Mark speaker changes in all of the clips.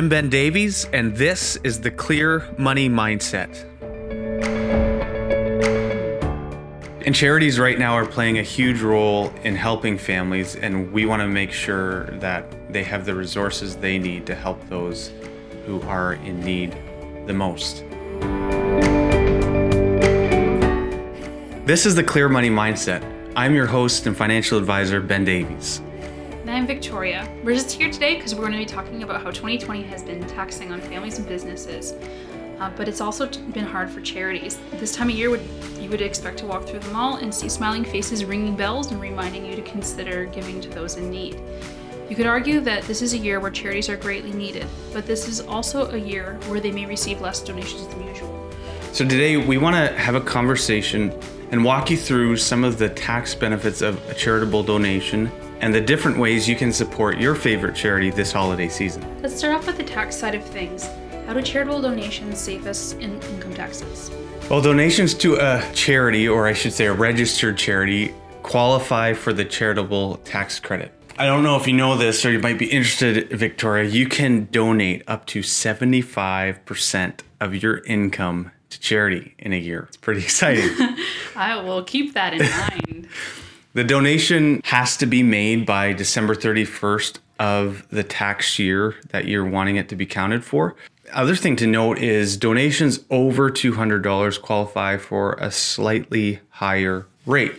Speaker 1: I'm Ben Davies, and this is the Clear Money Mindset. And charities right now are playing a huge role in helping families, and we want to make sure that they have the resources they need to help those who are in need the most. This is the Clear Money Mindset. I'm your host and financial advisor, Ben Davies.
Speaker 2: And I'm Victoria. We're just here today because we're going to be talking about how 2020 has been taxing on families and businesses, uh, but it's also been hard for charities. This time of year, would you would expect to walk through the mall and see smiling faces ringing bells and reminding you to consider giving to those in need. You could argue that this is a year where charities are greatly needed, but this is also a year where they may receive less donations than usual.
Speaker 1: So, today we want to have a conversation and walk you through some of the tax benefits of a charitable donation and the different ways you can support your favorite charity this holiday season.
Speaker 2: Let's start off with the tax side of things. How do charitable donations save us in income taxes?
Speaker 1: Well, donations to a charity, or I should say a registered charity, qualify for the charitable tax credit. I don't know if you know this or you might be interested, Victoria. You can donate up to 75% of your income to charity in a year. It's pretty exciting.
Speaker 2: I will keep that in mind.
Speaker 1: the donation has to be made by December 31st of the tax year that you're wanting it to be counted for. Other thing to note is donations over $200 qualify for a slightly higher rate.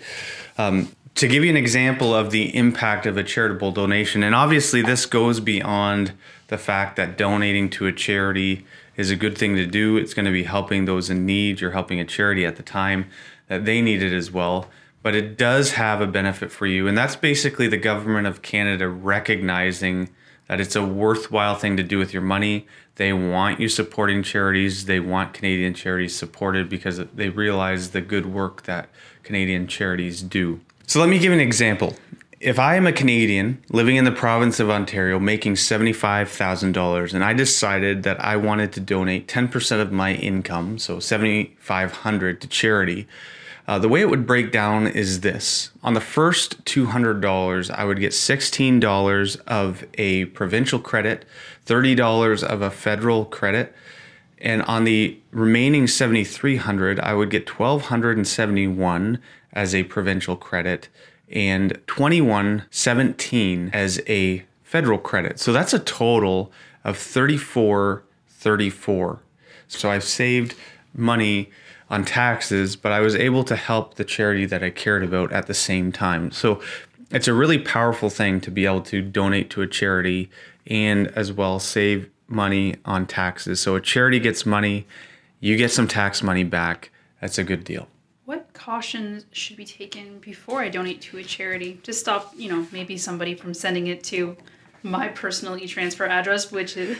Speaker 1: Um, to give you an example of the impact of a charitable donation, and obviously this goes beyond the fact that donating to a charity is a good thing to do. It's going to be helping those in need. You're helping a charity at the time that they need it as well. But it does have a benefit for you. And that's basically the government of Canada recognizing that it's a worthwhile thing to do with your money. They want you supporting charities. They want Canadian charities supported because they realize the good work that Canadian charities do. So let me give an example if I am a Canadian living in the province of Ontario making $75,000 and I decided that I wanted to donate 10% of my income, so 7500 to charity, uh, the way it would break down is this. On the first $200, I would get $16 of a provincial credit, $30 of a federal credit, and on the remaining 7,300, I would get 1,271 as a provincial credit and 2117 as a federal credit. So that's a total of 3434. So I've saved money on taxes, but I was able to help the charity that I cared about at the same time. So it's a really powerful thing to be able to donate to a charity and as well save money on taxes. So a charity gets money, you get some tax money back. That's a good deal
Speaker 2: what cautions should be taken before I donate to a charity to stop, you know, maybe somebody from sending it to my personal e-transfer address, which is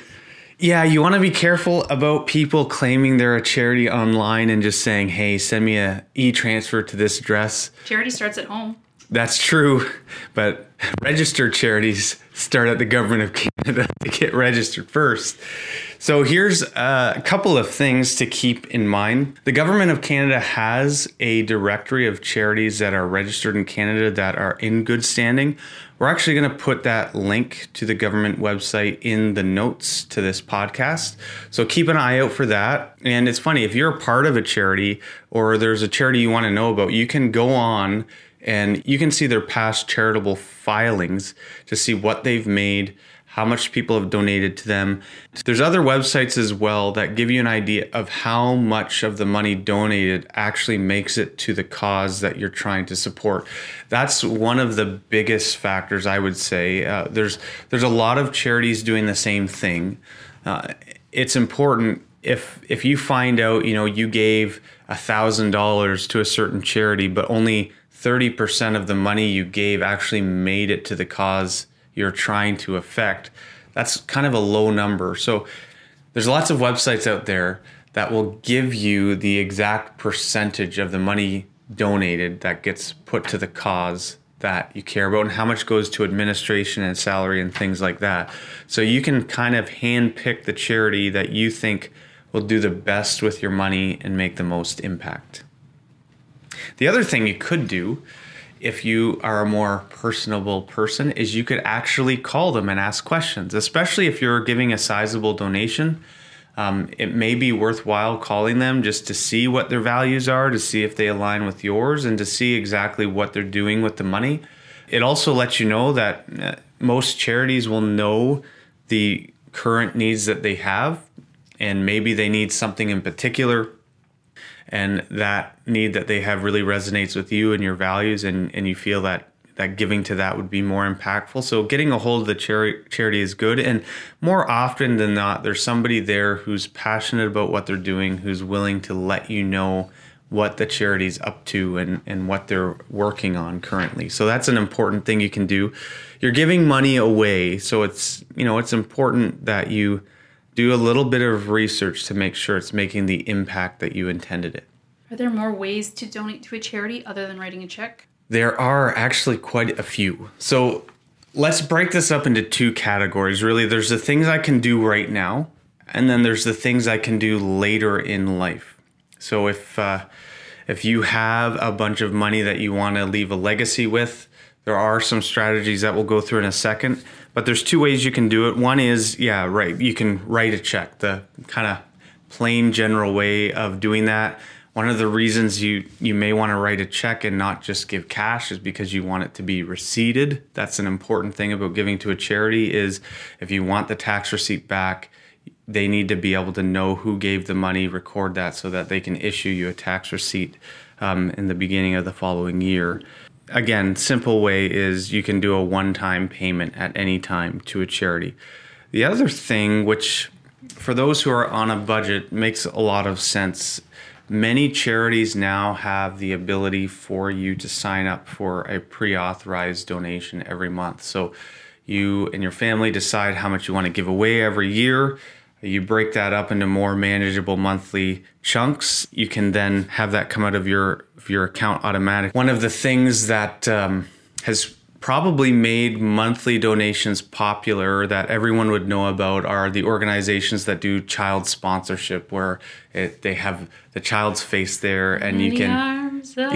Speaker 1: yeah, you want to be careful about people claiming they're a charity online and just saying, "Hey, send me a e-transfer to this address."
Speaker 2: Charity starts at home.
Speaker 1: That's true, but registered charities start at the government of Canada to get registered first. So here's a couple of things to keep in mind. The government of Canada has a directory of charities that are registered in Canada that are in good standing. We're actually going to put that link to the government website in the notes to this podcast. So keep an eye out for that. And it's funny, if you're a part of a charity or there's a charity you want to know about, you can go on and you can see their past charitable filings to see what they've made how much people have donated to them. There's other websites as well that give you an idea of how much of the money donated actually makes it to the cause that you're trying to support. That's one of the biggest factors I would say. Uh, there's there's a lot of charities doing the same thing. Uh, it's important if if you find out you know you gave a thousand dollars to a certain charity, but only 30% of the money you gave actually made it to the cause you're trying to affect, that's kind of a low number. So there's lots of websites out there that will give you the exact percentage of the money donated that gets put to the cause that you care about and how much goes to administration and salary and things like that. So you can kind of hand pick the charity that you think will do the best with your money and make the most impact. The other thing you could do if you are a more personable person is you could actually call them and ask questions, especially if you're giving a sizable donation. Um, it may be worthwhile calling them just to see what their values are, to see if they align with yours, and to see exactly what they're doing with the money. It also lets you know that uh, most charities will know the current needs that they have, and maybe they need something in particular, and that need that they have really resonates with you and your values, and, and you feel that that giving to that would be more impactful. So getting a hold of the charity charity is good, and more often than not, there's somebody there who's passionate about what they're doing, who's willing to let you know what the charity's up to and, and what they're working on currently. So that's an important thing you can do. You're giving money away, so it's you know it's important that you do a little bit of research to make sure it's making the impact that you intended it.
Speaker 2: Are there more ways to donate to a charity other than writing a check?
Speaker 1: There are actually quite a few. So let's break this up into two categories. Really, there's the things I can do right now, and then there's the things I can do later in life. So if uh, if you have a bunch of money that you want to leave a legacy with, there are some strategies that we'll go through in a second. But there's two ways you can do it. One is, yeah, right, you can write a check, the kind of plain general way of doing that one of the reasons you you may want to write a check and not just give cash is because you want it to be receipted that's an important thing about giving to a charity is if you want the tax receipt back they need to be able to know who gave the money record that so that they can issue you a tax receipt um, in the beginning of the following year again simple way is you can do a one-time payment at any time to a charity the other thing which for those who are on a budget makes a lot of sense Many charities now have the ability for you to sign up for a pre authorized donation every month. So you and your family decide how much you want to give away every year. You break that up into more manageable monthly chunks. You can then have that come out of your of your account automatic. One of the things that um, has probably made monthly donations popular that everyone would know about are the organizations that do child sponsorship where it, they have the child's face there and you can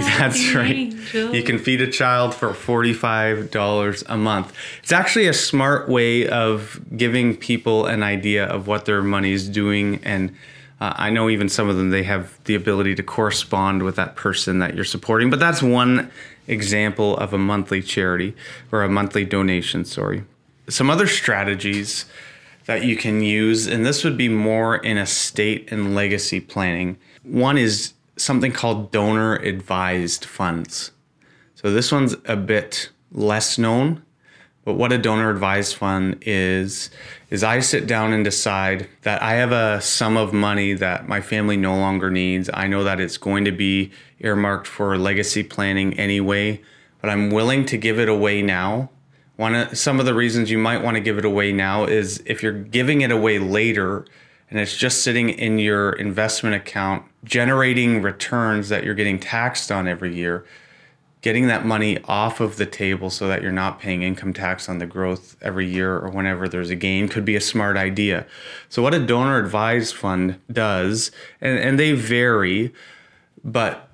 Speaker 1: that's right
Speaker 2: angel.
Speaker 1: you can feed a child for $45 a month it's actually a smart way of giving people an idea of what their money is doing and uh, I know even some of them they have the ability to correspond with that person that you're supporting, but that's one example of a monthly charity or a monthly donation, sorry. Some other strategies that you can use, and this would be more in estate and legacy planning. One is something called donor advised funds. So this one's a bit less known, but what a donor advised fund is, is I sit down and decide that I have a sum of money that my family no longer needs. I know that it's going to be earmarked for legacy planning anyway, but I'm willing to give it away now. One of, some of the reasons you might want to give it away now is if you're giving it away later and it's just sitting in your investment account generating returns that you're getting taxed on every year getting that money off of the table so that you're not paying income tax on the growth every year or whenever there's a gain could be a smart idea. So, what a donor advised fund does, and, and they vary, but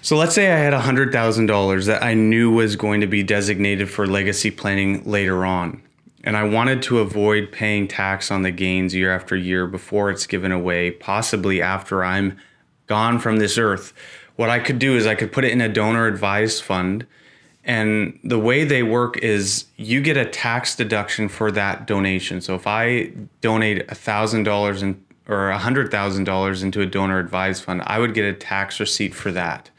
Speaker 1: so let's say I had $100,000 that I knew was going to be designated for legacy planning later on. And I wanted to avoid paying tax on the gains year after year before it's given away, possibly after I'm gone from this earth what I could do is I could put it in a donor advised fund. And the way they work is you get a tax deduction for that donation. So if I donate $1,000 in, or $100,000 into a donor advised fund, I would get a tax receipt for that.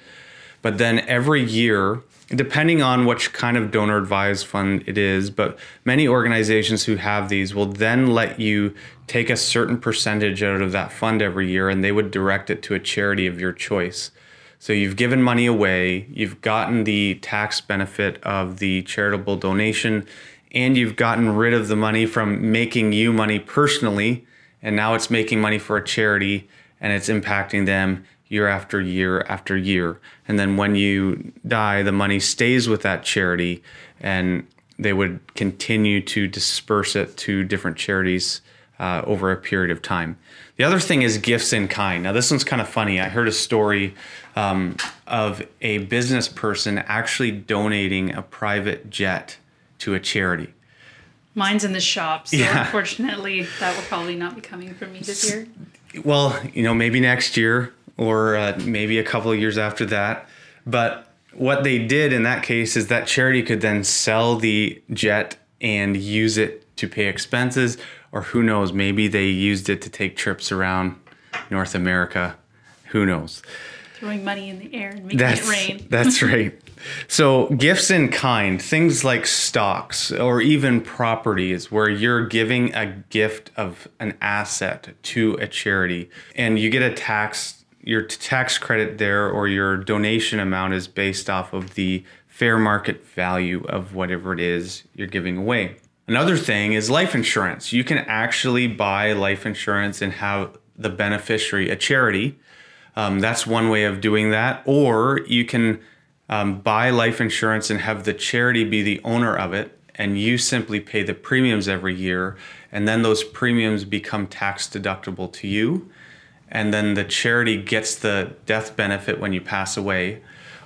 Speaker 1: But then every year, depending on which kind of donor advised fund it is, but many organizations who have these will then let you take a certain percentage out of that fund every year and they would direct it to a charity of your choice. So you've given money away, you've gotten the tax benefit of the charitable donation, and you've gotten rid of the money from making you money personally, and now it's making money for a charity and it's impacting them year after year after year. And then when you die, the money stays with that charity and they would continue to disperse it to different charities uh, over a period of time. The other thing is gifts in kind. Now, this one's kind of funny. I heard a story um, of a business person actually donating a private jet to a charity.
Speaker 2: Mine's in the shop, so
Speaker 1: Yeah.
Speaker 2: unfortunately, that will probably not be coming from me this year.
Speaker 1: Well, you know, maybe next year or uh, maybe a couple of years after that. But what they did in that case is that charity could then sell the jet and use it to pay expenses, or who knows, maybe they used it to take trips around North America. Who knows?
Speaker 2: Throwing money in the air and making
Speaker 1: That's
Speaker 2: it rain.
Speaker 1: that's right. So gifts in kind, things like stocks or even properties where you're giving a gift of an asset to a charity and you get a tax your tax credit there or your donation amount is based off of the fair market value of whatever it is you're giving away. Another thing is life insurance. You can actually buy life insurance and have the beneficiary a charity. Um, that's one way of doing that. Or you can um, buy life insurance and have the charity be the owner of it, and you simply pay the premiums every year, and then those premiums become tax deductible to you. And then the charity gets the death benefit when you pass away.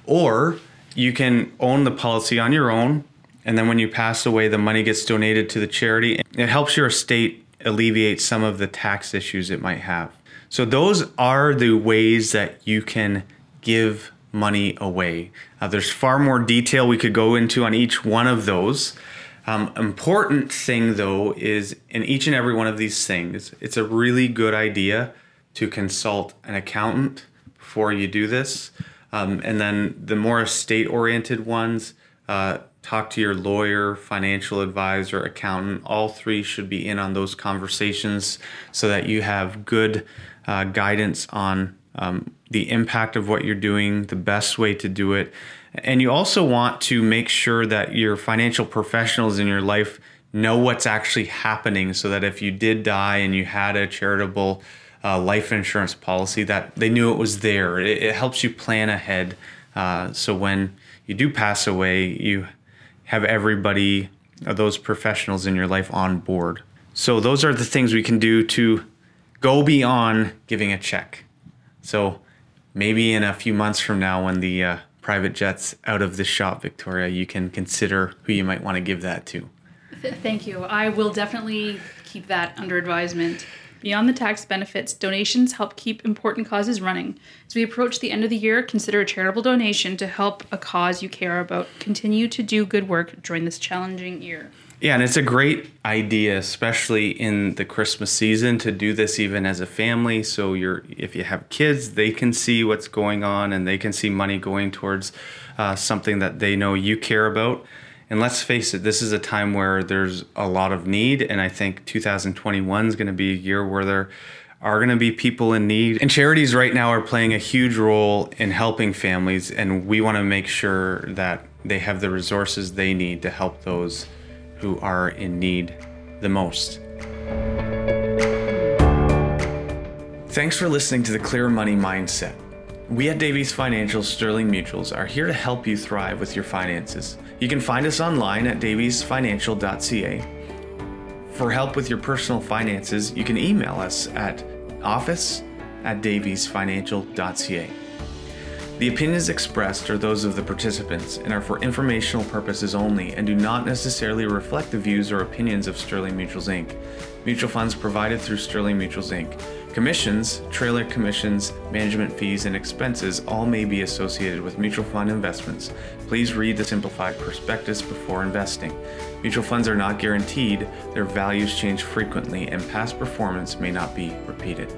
Speaker 1: Or you can own the policy on your own, and then when you pass away, the money gets donated to the charity. It helps your estate alleviate some of the tax issues it might have. So, those are the ways that you can give money away. Uh, there's far more detail we could go into on each one of those. Um, important thing though is in each and every one of these things, it's a really good idea to consult an accountant before you do this. Um, and then the more estate oriented ones, uh, talk to your lawyer, financial advisor, accountant. All three should be in on those conversations so that you have good uh, guidance on um, the impact of what you're doing, the best way to do it. And you also want to make sure that your financial professionals in your life know what's actually happening so that if you did die and you had a charitable uh, life insurance policy, that they knew it was there. It, it helps you plan ahead. Uh, so when you do pass away, you have everybody, those professionals in your life on board. So those are the things we can do to go beyond giving a check. So maybe in a few months from now, when the uh, private jet's out of the shop, Victoria, you can consider who you might want to give that to.
Speaker 2: Thank you. I will definitely keep that under advisement. Beyond the tax benefits, donations help keep important causes running. As we approach the end of the year, consider a charitable donation to help a cause you care about continue to do good work during this challenging year.
Speaker 1: Yeah, and it's a great idea, especially in the Christmas season, to do this even as a family. So you're, if you have kids, they can see what's going on, and they can see money going towards uh, something that they know you care about. And let's face it, this is a time where there's a lot of need, and I think 2021 is going to be a year where there are going to be people in need. And charities right now are playing a huge role in helping families, and we want to make sure that they have the resources they need to help those who are in need the most. Thanks for listening to the Clear Money Mindset. We at Davies Financial Sterling Mutuals are here to help you thrive with your finances. You can find us online at daviesfinancial.ca. For help with your personal finances, you can email us at office at daviesfinancial.ca. The opinions expressed are those of the participants and are for informational purposes only and do not necessarily reflect the views or opinions of Sterling Mutuals Inc. Mutual funds provided through Sterling Mutuals Inc. Commissions, trailer commissions, management fees, and expenses all may be associated with mutual fund investments. Please read the simplified prospectus before investing. Mutual funds are not guaranteed, their values change frequently, and past performance may not be repeated.